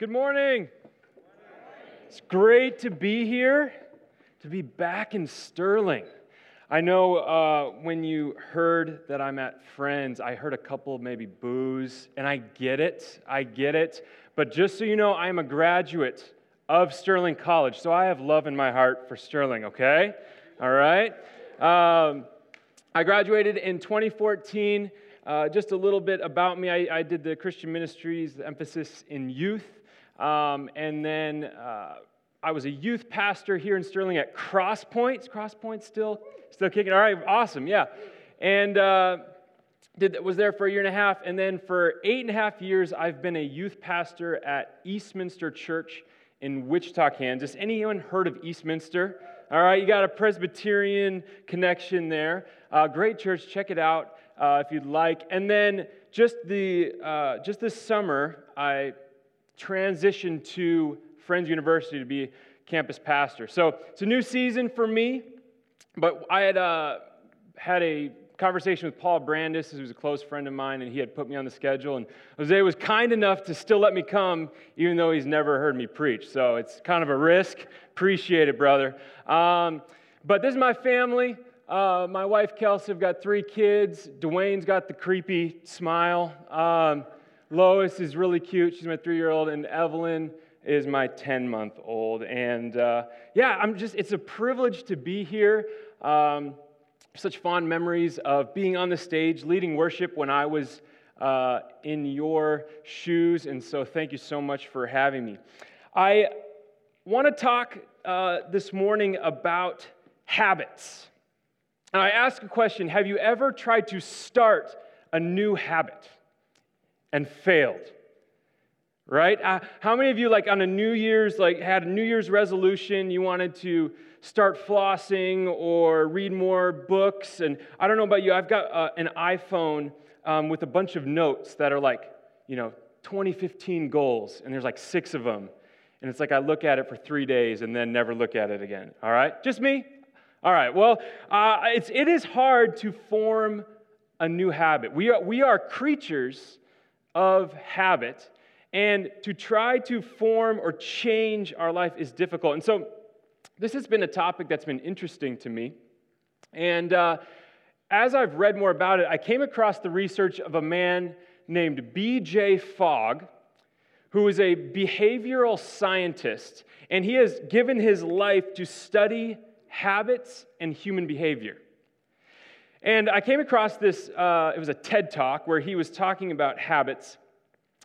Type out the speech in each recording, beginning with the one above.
Good morning. It's great to be here, to be back in Sterling. I know uh, when you heard that I'm at Friends, I heard a couple maybe boos, and I get it. I get it. But just so you know, I am a graduate of Sterling College, so I have love in my heart for Sterling, okay? All right? Um, I graduated in 2014. Uh, just a little bit about me I, I, did the Christian ministries, the emphasis in youth. Um, and then uh, I was a youth pastor here in Sterling at Cross Points. Cross Points still Still kicking? All right, awesome, yeah. And uh, did, was there for a year and a half. And then for eight and a half years, I've been a youth pastor at Eastminster Church in Wichita, Kansas. Anyone heard of Eastminster? All right, you got a Presbyterian connection there. Uh, great church, check it out uh, if you'd like. And then just the uh, just this summer, I transitioned to Friends University to be campus pastor. So it's a new season for me. But I had uh, had a conversation with Paul Brandis, who's a close friend of mine, and he had put me on the schedule. And Jose was kind enough to still let me come, even though he's never heard me preach. So it's kind of a risk. Appreciate it, brother. Um, but this is my family. Uh, my wife, Kelsey, have got three kids. Dwayne's got the creepy smile. Um, Lois is really cute. She's my three year old. And Evelyn is my 10 month old. And uh, yeah, I'm just, it's a privilege to be here. Um, such fond memories of being on the stage, leading worship when I was uh, in your shoes. And so thank you so much for having me. I want to talk uh, this morning about habits. And I ask a question Have you ever tried to start a new habit and failed? right? Uh, how many of you, like on a New Year's, like had a New Year's resolution, you wanted to start flossing or read more books? And I don't know about you, I've got uh, an iPhone um, with a bunch of notes that are like, you know, 2015 goals, and there's like six of them. And it's like I look at it for three days and then never look at it again. All right? Just me? All right. Well, uh, it's, it is hard to form a new habit. We are, we are creatures of habit. And to try to form or change our life is difficult. And so, this has been a topic that's been interesting to me. And uh, as I've read more about it, I came across the research of a man named B.J. Fogg, who is a behavioral scientist. And he has given his life to study habits and human behavior. And I came across this, uh, it was a TED talk where he was talking about habits.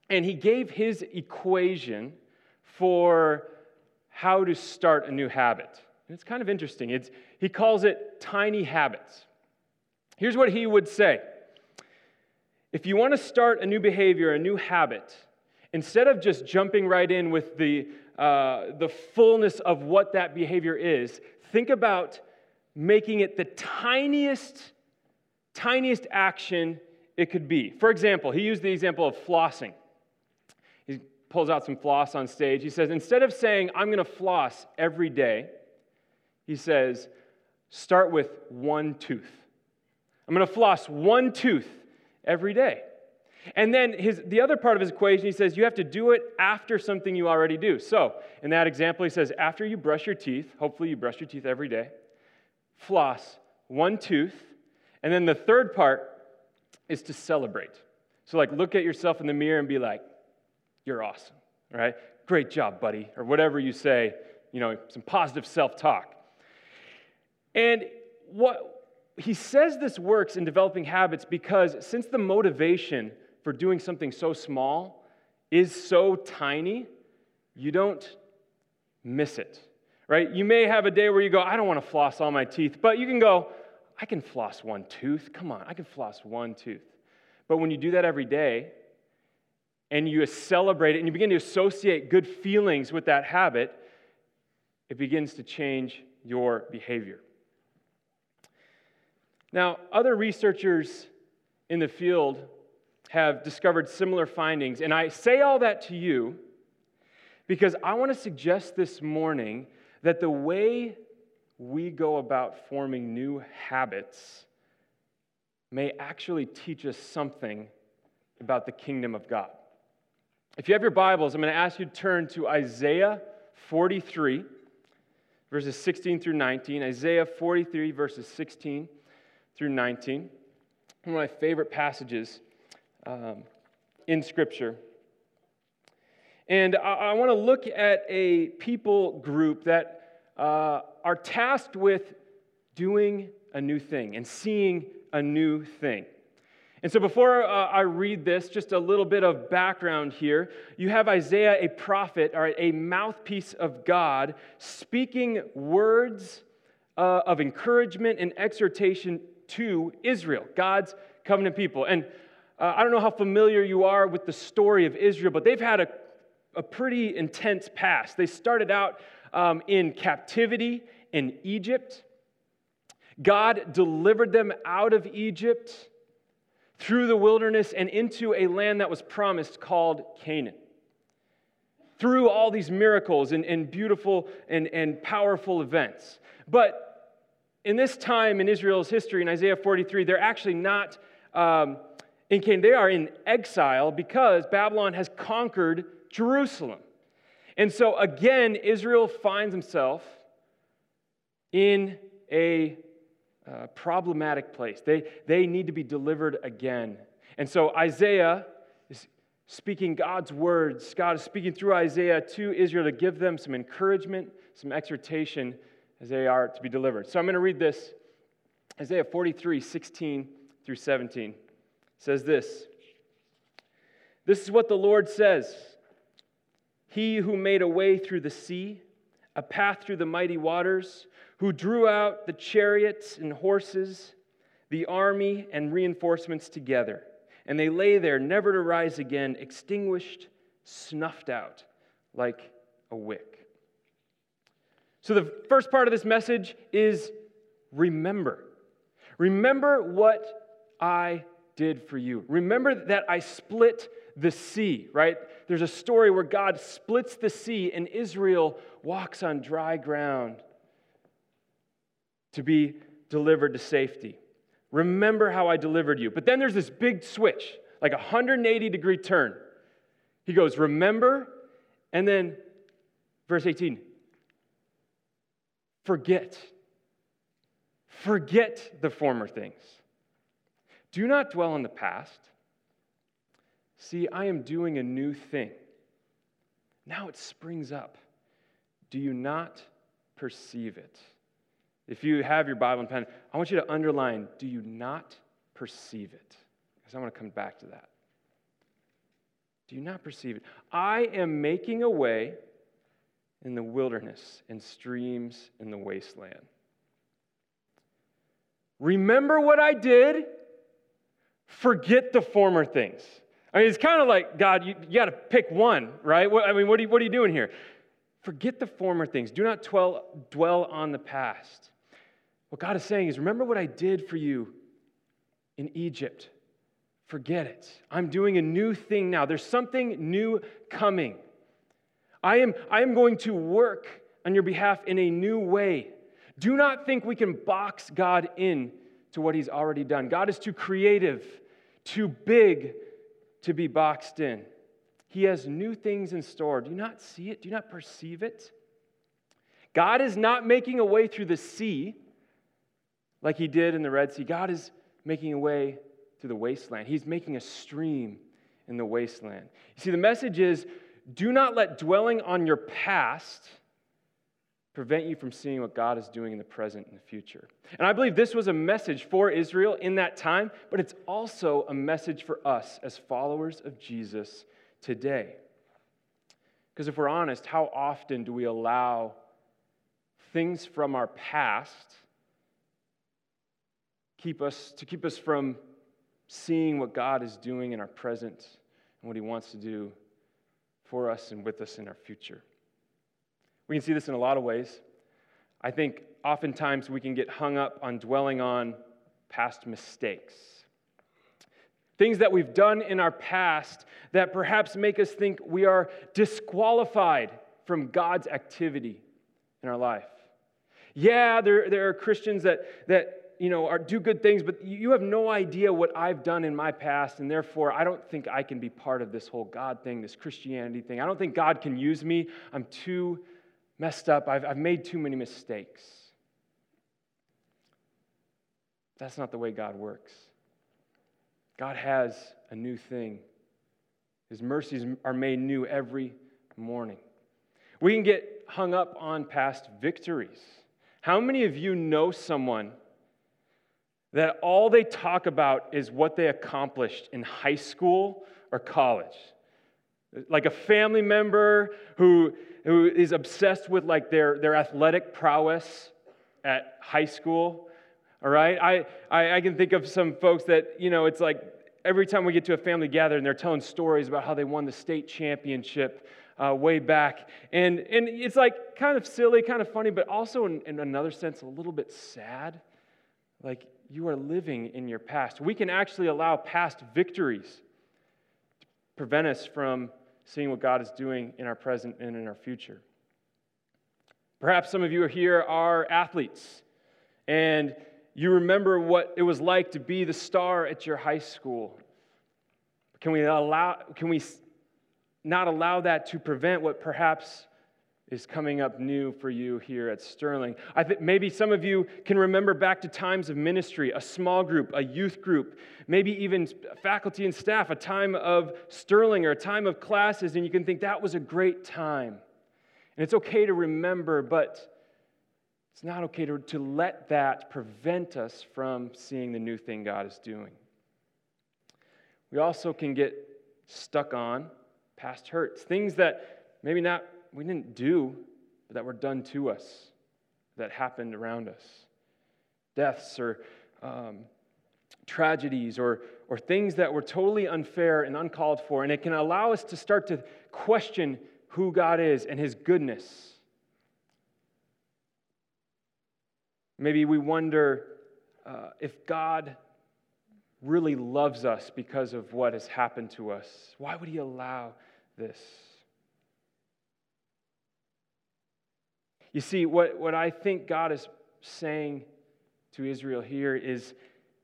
And he gave his equation for how to start a new habit. And it's kind of interesting. It's, he calls it tiny habits. Here's what he would say If you want to start a new behavior, a new habit, instead of just jumping right in with the, uh, the fullness of what that behavior is, think about making it the tiniest, tiniest action it could be. For example, he used the example of flossing He pulls out some floss on stage. He says, instead of saying, I'm going to floss every day, he says, start with one tooth. I'm going to floss one tooth every day. And then his, the other part of his equation, he says, you have to do it after something you already do. So, in that example, he says, after you brush your teeth, hopefully you brush your teeth every day, floss one tooth. And then the third part is to celebrate. So, like, look at yourself in the mirror and be like, you're awesome, right? Great job, buddy, or whatever you say, you know, some positive self talk. And what he says this works in developing habits because since the motivation for doing something so small is so tiny, you don't miss it, right? You may have a day where you go, I don't want to floss all my teeth, but you can go, I can floss one tooth. Come on, I can floss one tooth. But when you do that every day, and you celebrate it and you begin to associate good feelings with that habit, it begins to change your behavior. Now, other researchers in the field have discovered similar findings, and I say all that to you because I want to suggest this morning that the way we go about forming new habits may actually teach us something about the kingdom of God. If you have your Bibles, I'm going to ask you to turn to Isaiah 43, verses 16 through 19. Isaiah 43, verses 16 through 19. One of my favorite passages um, in Scripture. And I, I want to look at a people group that uh, are tasked with doing a new thing and seeing a new thing. And so, before uh, I read this, just a little bit of background here. You have Isaiah, a prophet, or a mouthpiece of God, speaking words uh, of encouragement and exhortation to Israel, God's covenant people. And uh, I don't know how familiar you are with the story of Israel, but they've had a, a pretty intense past. They started out um, in captivity in Egypt. God delivered them out of Egypt through the wilderness and into a land that was promised called Canaan. Through all these miracles and, and beautiful and, and powerful events. But in this time in Israel's history, in Isaiah 43, they're actually not um, in Canaan. They are in exile because Babylon has conquered Jerusalem. And so again, Israel finds himself in a uh, problematic place. They, they need to be delivered again. And so Isaiah is speaking God's words. God is speaking through Isaiah to Israel to give them some encouragement, some exhortation as they are to be delivered. So I'm going to read this Isaiah 43, 16 through 17. Says this This is what the Lord says He who made a way through the sea, a path through the mighty waters who drew out the chariots and horses, the army and reinforcements together. And they lay there, never to rise again, extinguished, snuffed out like a wick. So, the first part of this message is remember. Remember what I did for you. Remember that I split the sea, right? There's a story where God splits the sea and Israel walks on dry ground to be delivered to safety. Remember how I delivered you. But then there's this big switch, like a 180 degree turn. He goes, Remember, and then verse 18, forget. Forget the former things. Do not dwell on the past. See, I am doing a new thing. Now it springs up. Do you not perceive it? If you have your Bible and pen, I want you to underline, do you not perceive it? Because I want to come back to that. Do you not perceive it? I am making a way in the wilderness and streams in the wasteland. Remember what I did, forget the former things. I mean, it's kind of like, God, you, you got to pick one, right? What, I mean, what are, you, what are you doing here? Forget the former things. Do not dwell, dwell on the past. What God is saying is, remember what I did for you in Egypt. Forget it. I'm doing a new thing now. There's something new coming. I am, I am going to work on your behalf in a new way. Do not think we can box God in to what he's already done. God is too creative, too big to be boxed in. He has new things in store. Do you not see it? Do you not perceive it? God is not making a way through the sea like he did in the Red Sea. God is making a way through the wasteland, he's making a stream in the wasteland. You see, the message is do not let dwelling on your past prevent you from seeing what God is doing in the present and the future. And I believe this was a message for Israel in that time, but it's also a message for us as followers of Jesus today. Because if we're honest, how often do we allow things from our past keep us, to keep us from seeing what God is doing in our present and what He wants to do for us and with us in our future. We can see this in a lot of ways. I think oftentimes we can get hung up on dwelling on past mistakes. Things that we've done in our past that perhaps make us think we are disqualified from God's activity in our life. Yeah, there, there are Christians that, that you know, are, do good things, but you have no idea what I've done in my past, and therefore I don't think I can be part of this whole God thing, this Christianity thing. I don't think God can use me. I'm too messed up. I've, I've made too many mistakes. That's not the way God works. God has a new thing. His mercies are made new every morning. We can get hung up on past victories. How many of you know someone that all they talk about is what they accomplished in high school or college? Like a family member who, who is obsessed with like their, their athletic prowess at high school. All right? I, I, I can think of some folks that, you know, it's like every time we get to a family gathering, they're telling stories about how they won the state championship uh, way back. And, and it's like kind of silly, kind of funny, but also in, in another sense, a little bit sad. Like you are living in your past. We can actually allow past victories to prevent us from seeing what God is doing in our present and in our future. Perhaps some of you here are athletes and you remember what it was like to be the star at your high school. Can we allow can we not allow that to prevent what perhaps is coming up new for you here at Sterling. I think maybe some of you can remember back to times of ministry, a small group, a youth group, maybe even faculty and staff, a time of Sterling or a time of classes, and you can think that was a great time. And it's okay to remember, but it's not okay to, to let that prevent us from seeing the new thing God is doing. We also can get stuck on past hurts, things that maybe not we didn't do, but that were done to us, that happened around us. Deaths or um, tragedies or, or things that were totally unfair and uncalled for. And it can allow us to start to question who God is and his goodness. Maybe we wonder uh, if God really loves us because of what has happened to us. Why would he allow this? You see, what, what I think God is saying to Israel here is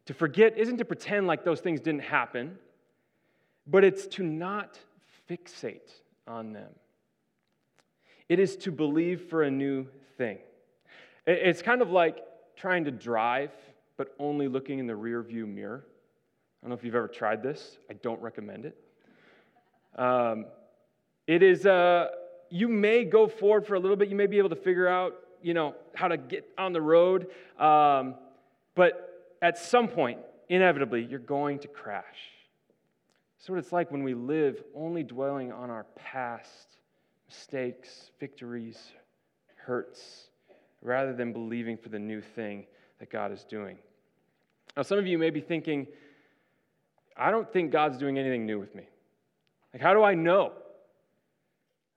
to forget isn't to pretend like those things didn't happen, but it's to not fixate on them. It is to believe for a new thing. It's kind of like trying to drive, but only looking in the rear view mirror. I don't know if you've ever tried this. I don't recommend it. Um, it is, uh, you may go forward for a little bit. You may be able to figure out, you know, how to get on the road. Um, but at some point, inevitably, you're going to crash. That's what it's like when we live only dwelling on our past mistakes, victories, hurts, rather than believing for the new thing that God is doing. Now, some of you may be thinking, I don't think God's doing anything new with me. Like, how do I know?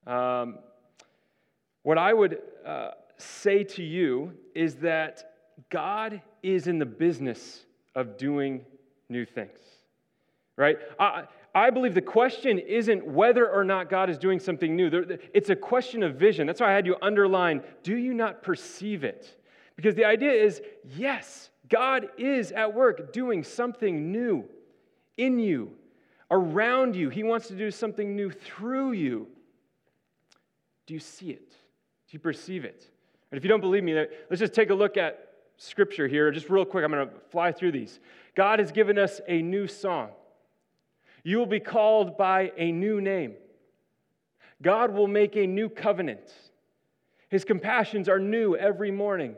Um, what I would uh, say to you is that God is in the business of doing new things, right? I, I believe the question isn't whether or not God is doing something new. It's a question of vision. That's why I had you underline do you not perceive it? Because the idea is yes, God is at work doing something new in you, around you. He wants to do something new through you. Do you see it? Do you perceive it? And if you don't believe me, let's just take a look at scripture here, just real quick. I'm going to fly through these. God has given us a new song. You will be called by a new name. God will make a new covenant. His compassions are new every morning.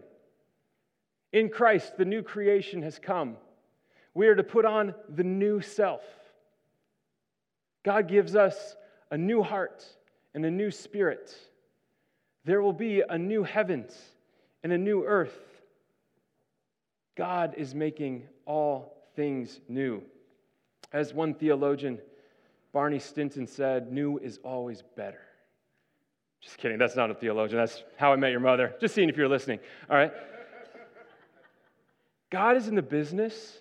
In Christ, the new creation has come. We are to put on the new self. God gives us a new heart and a new spirit. There will be a new heavens and a new earth. God is making all things new. As one theologian, Barney Stinson, said, new is always better. Just kidding, that's not a theologian. That's how I met your mother. Just seeing if you're listening. All right? God is in the business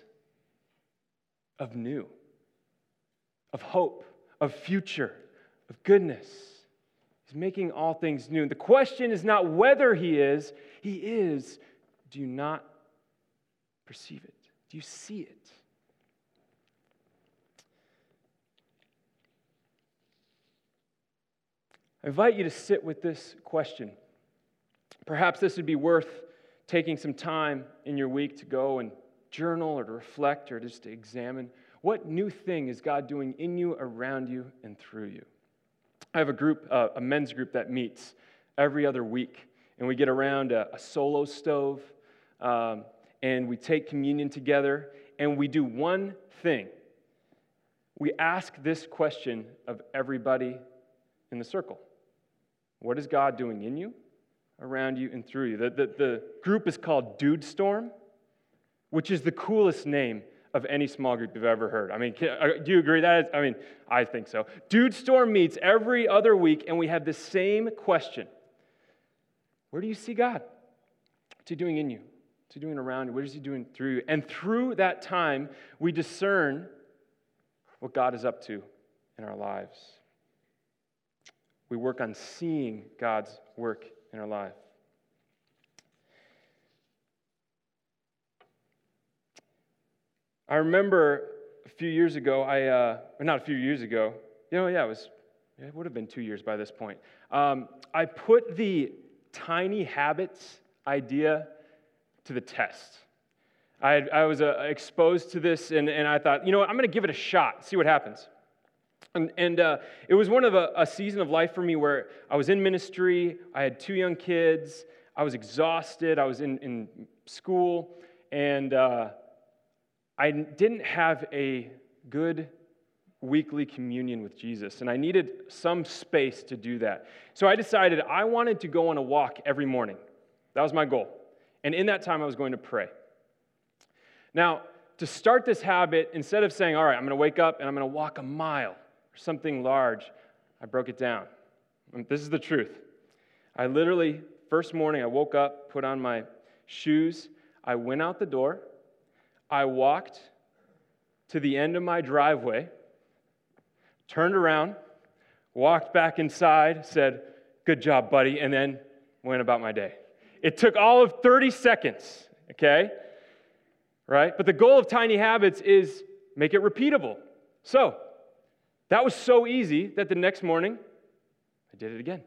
of new, of hope, of future, of goodness. He's making all things new. The question is not whether he is, he is. Do you not perceive it? Do you see it? I invite you to sit with this question. Perhaps this would be worth taking some time in your week to go and journal or to reflect or just to examine what new thing is God doing in you, around you, and through you. I have a group, uh, a men's group that meets every other week, and we get around a, a solo stove, um, and we take communion together, and we do one thing. We ask this question of everybody in the circle What is God doing in you, around you, and through you? The, the, the group is called Dude Storm, which is the coolest name of any small group you've ever heard. I mean, uh, do you agree that? Is, I mean, I think so. Dude Storm meets every other week, and we have the same question Where do you see God? What's He doing in you? What's He doing around you? What is He doing through you? And through that time, we discern what God is up to in our lives. We work on seeing God's work in our life. I remember a few years ago, I, uh, not a few years ago, you know, yeah, it was, it would have been two years by this point. Um, I put the tiny habits idea to the test. I, I was uh, exposed to this, and, and I thought, you know what, I'm going to give it a shot, see what happens. And, and uh, it was one of a, a, season of life for me where I was in ministry, I had two young kids, I was exhausted, I was in, in school, and uh, I didn't have a good weekly communion with Jesus, and I needed some space to do that. So I decided I wanted to go on a walk every morning. That was my goal. And in that time, I was going to pray. Now, to start this habit, instead of saying, All right, I'm going to wake up and I'm going to walk a mile or something large, I broke it down. This is the truth. I literally, first morning, I woke up, put on my shoes, I went out the door, I walked to the end of my driveway, turned around, walked back inside, said, Good job, buddy, and then went about my day. It took all of 30 seconds, okay? Right? But the goal of tiny habits is make it repeatable. So, that was so easy that the next morning I did it again.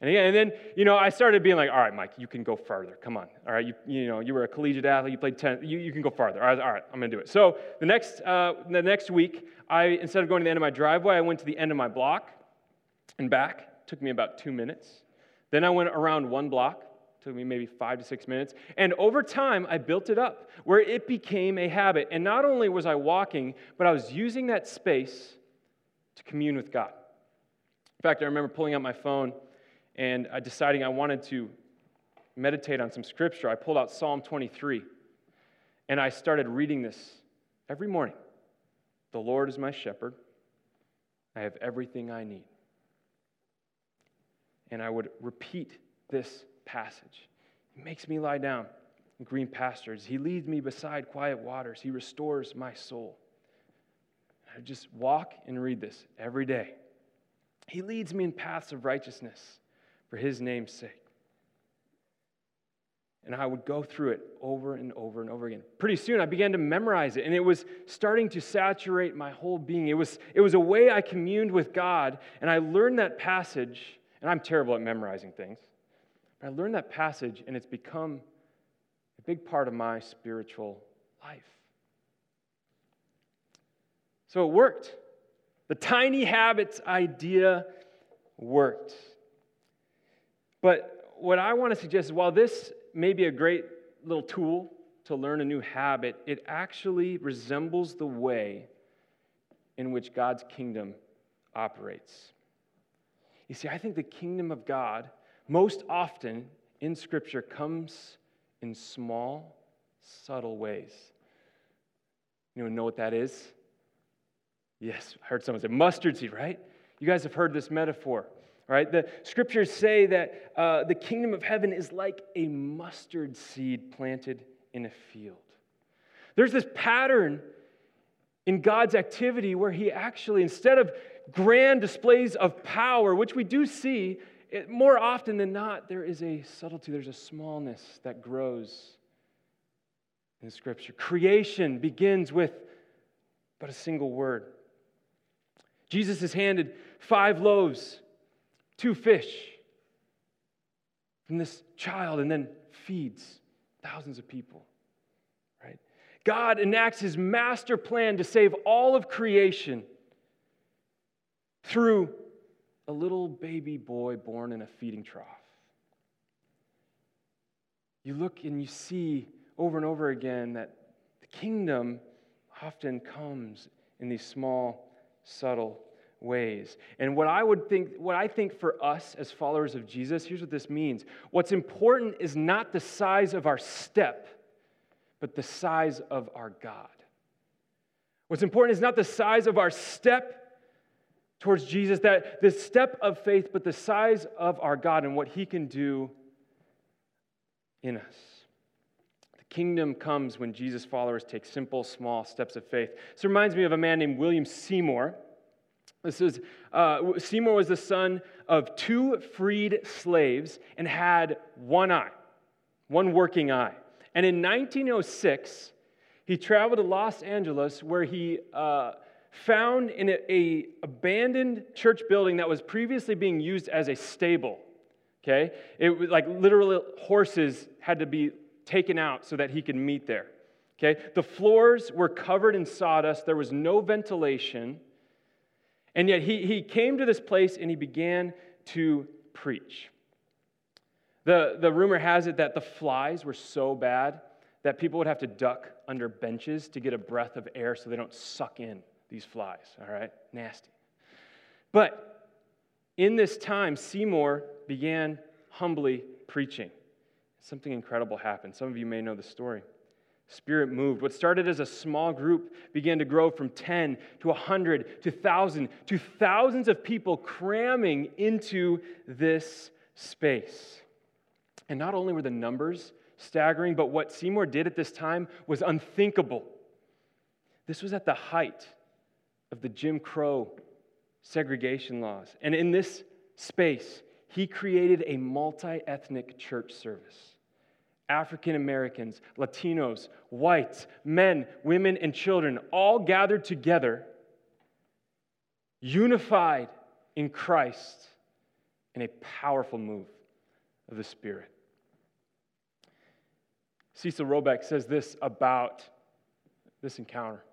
And and then, you know, I started being like, all right, Mike, you can go farther. Come on. All right, you, you know, you were a collegiate athlete, you played 10, you, you can go farther. All right, all right I'm going to do it. So the next, uh, the next week, I, instead of going to the end of my driveway, I went to the end of my block and back. It took me about two minutes. Then I went around one block. Took me maybe five to six minutes. And over time, I built it up where it became a habit. And not only was I walking, but I was using that space to commune with God. In fact, I remember pulling out my phone and deciding I wanted to meditate on some scripture, I pulled out Psalm 23 and I started reading this every morning. The Lord is my shepherd, I have everything I need. And I would repeat this passage. He makes me lie down in green pastures. He leads me beside quiet waters. He restores my soul. I just walk and read this every day. He leads me in paths of righteousness for his name's sake. And I would go through it over and over and over again. Pretty soon I began to memorize it, and it was starting to saturate my whole being. It was, it was a way I communed with God, and I learned that passage, and I'm terrible at memorizing things, but I learned that passage, and it's become a big part of my spiritual life. So it worked. The tiny habits idea worked. But what I want to suggest is while this may be a great little tool to learn a new habit, it actually resembles the way in which God's kingdom operates. You see, I think the kingdom of God most often in Scripture comes in small, subtle ways. You know what that is? Yes, I heard someone say mustard seed, right? You guys have heard this metaphor right? The scriptures say that uh, the kingdom of heaven is like a mustard seed planted in a field. There's this pattern in God's activity where He actually, instead of grand displays of power, which we do see, it, more often than not, there is a subtlety, there's a smallness that grows in Scripture. Creation begins with but a single word. Jesus is handed five loaves, two fish from this child, and then feeds thousands of people. Right? God enacts his master plan to save all of creation through a little baby boy born in a feeding trough. You look and you see over and over again that the kingdom often comes in these small, subtle ways. And what I would think, what I think for us as followers of Jesus, here's what this means. What's important is not the size of our step, but the size of our God. What's important is not the size of our step towards Jesus, that the step of faith, but the size of our God and what He can do in us The kingdom comes when Jesus' followers take simple, small steps of faith. This reminds me of a man named William Seymour. This is uh, Seymour was the son of two freed slaves and had one eye, one working eye. And in 1906, he traveled to Los Angeles where he uh, found in a, a abandoned church building that was previously being used as a stable. Okay, it was like literally horses had to be taken out so that he could meet there. Okay? The floors were covered in sawdust, there was no ventilation. And yet he, he came to this place and he began to preach. The, the rumor has it that the flies were so bad that people would have to duck under benches to get a breath of air so they don't suck in these flies, all right? Nasty. But in this time, Seymour began humbly preaching something incredible happened. Some of you may know the story. Spirit moved. What started as a small group began to grow from 10 to 100 to 1,000 to thousands of people cramming into this space. And not only were the numbers staggering, but what Seymour did at this time was unthinkable. This was at the height of the Jim Crow segregation laws. And in this space, he created a multi ethnic church service. African Americans, Latinos, whites, men, women, and children all gathered together, unified in Christ in a powerful move of the Spirit. Cecil Robeck says this about this encounter.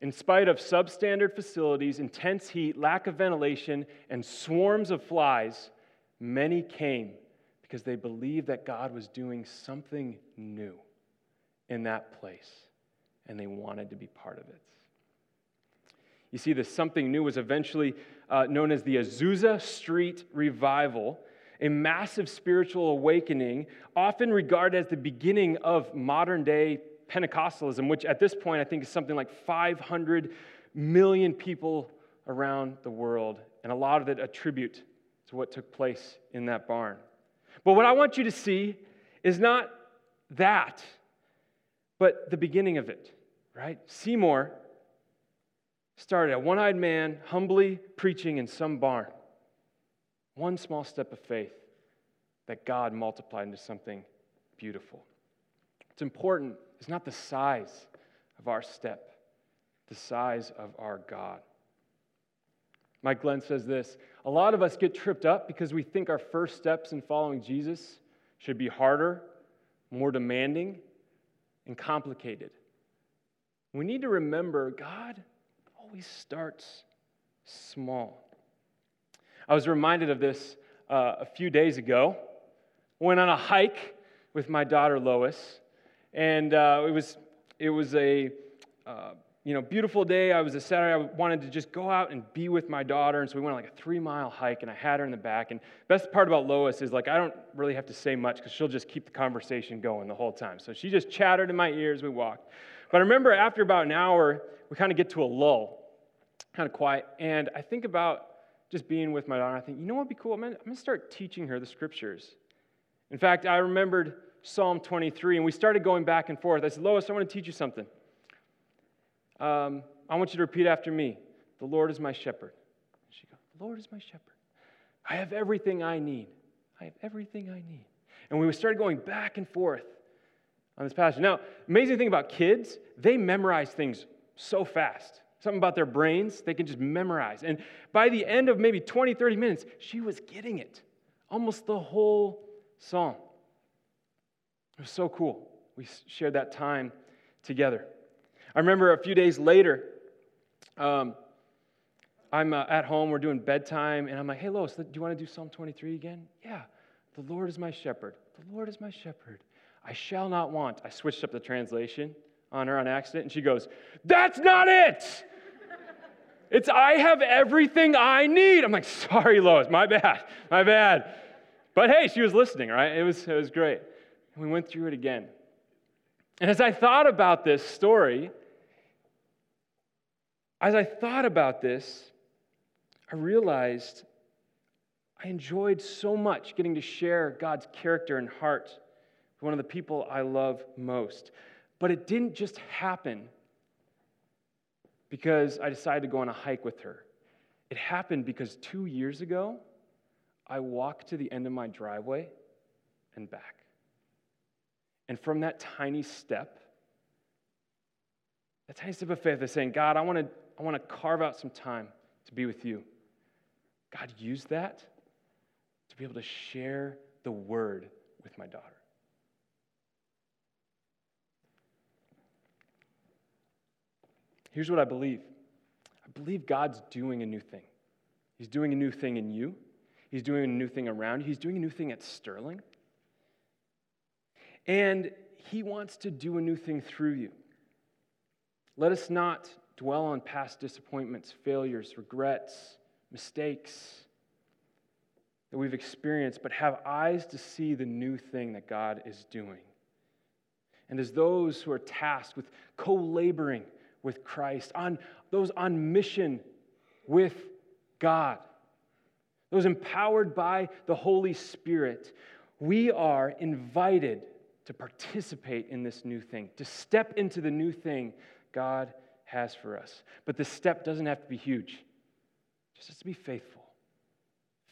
In spite of substandard facilities, intense heat, lack of ventilation, and swarms of flies, many came because they believed that God was doing something new in that place and they wanted to be part of it. You see, this something new was eventually uh, known as the Azusa Street Revival, a massive spiritual awakening, often regarded as the beginning of modern day Pentecostalism, which at this point I think is something like 500 million people around the world, and a lot of it attribute to what took place in that barn. But what I want you to see is not that, but the beginning of it, right? Seymour started a one eyed man humbly preaching in some barn. One small step of faith that God multiplied into something beautiful. It's important it's not the size of our step, the size of our God. Mike Glenn says this A lot of us get tripped up because we think our first steps in following Jesus should be harder, more demanding, and complicated. We need to remember God always starts small. I was reminded of this uh, a few days ago. Went on a hike with my daughter Lois, and uh, it was it was a uh, you know, beautiful day. I was a Saturday. I wanted to just go out and be with my daughter. And so we went on like a three mile hike and I had her in the back. And best part about Lois is like, I don't really have to say much because she'll just keep the conversation going the whole time. So she just chattered in my ears. We walked. But I remember after about an hour, we kind of get to a lull, kind of quiet. And I think about just being with my daughter. I think, you know what would be cool? I'm going to start teaching her the scriptures. In fact, I remembered Psalm 23 and we started going back and forth. I said, Lois, I want to teach you something. Um, I want you to repeat after me The Lord is my shepherd. She goes, The Lord is my shepherd. I have everything I need. I have everything I need. And we started going back and forth on this passage. Now, amazing thing about kids, they memorize things so fast. Something about their brains, they can just memorize. And by the end of maybe 20, 30 minutes, she was getting it. Almost the whole song. It was so cool. We shared that time together. I remember a few days later, um, I'm uh, at home, we're doing bedtime, and I'm like, hey, Lois, do you want to do Psalm 23 again? Yeah. The Lord is my shepherd. The Lord is my shepherd. I shall not want. I switched up the translation on her on accident, and she goes, That's not it! It's I have everything I need. I'm like, sorry, Lois, my bad, my bad. But hey, she was listening, right? It was, it was great. And we went through it again. And as I thought about this story, as I thought about this, I realized I enjoyed so much getting to share God's character and heart with one of the people I love most. But it didn't just happen because I decided to go on a hike with her. It happened because two years ago, I walked to the end of my driveway and back. And from that tiny step, that tiny step of faith is saying, God, I want to I want to carve out some time to be with you. God used that to be able to share the word with my daughter. Here's what I believe I believe God's doing a new thing. He's doing a new thing in you, He's doing a new thing around you, He's doing a new thing at Sterling. And He wants to do a new thing through you. Let us not dwell on past disappointments, failures, regrets, mistakes that we've experienced, but have eyes to see the new thing that God is doing. And as those who are tasked with co laboring with Christ, on those on mission with God, those empowered by the Holy Spirit, we are invited to participate in this new thing, to step into the new thing God has for us. But the step doesn't have to be huge, just has to be faithful.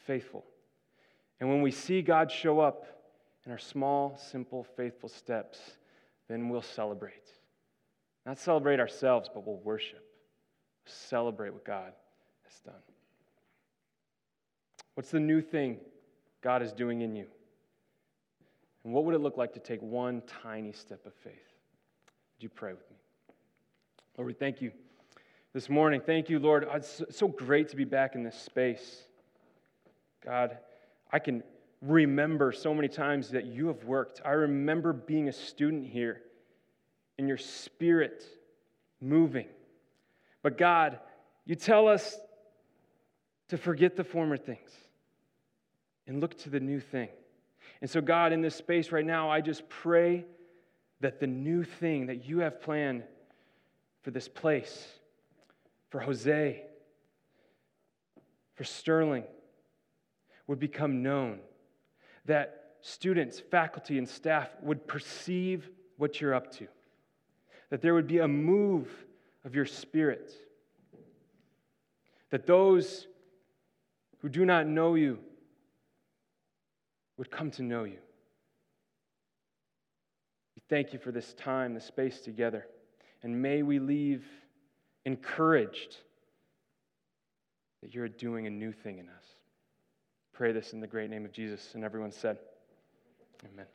Faithful. And when we see God show up in our small, simple, faithful steps, then we'll celebrate. Not celebrate ourselves, but we'll worship. Celebrate what God has done. What's the new thing God is doing in you? And what would it look like to take one tiny step of faith? Would you pray with me? Lord, we thank you this morning. Thank you, Lord. It's so great to be back in this space. God, I can remember so many times that you have worked. I remember being a student here and your spirit moving. But God, you tell us to forget the former things and look to the new thing. And so, God, in this space right now, I just pray that the new thing that you have planned for this place, for Jose, for Sterling, would become known. That students, faculty, and staff would perceive what you're up to. That there would be a move of your spirit. That those who do not know you would come to know you. We thank you for this time, the space together. And may we leave encouraged that you're doing a new thing in us. Pray this in the great name of Jesus. And everyone said, Amen.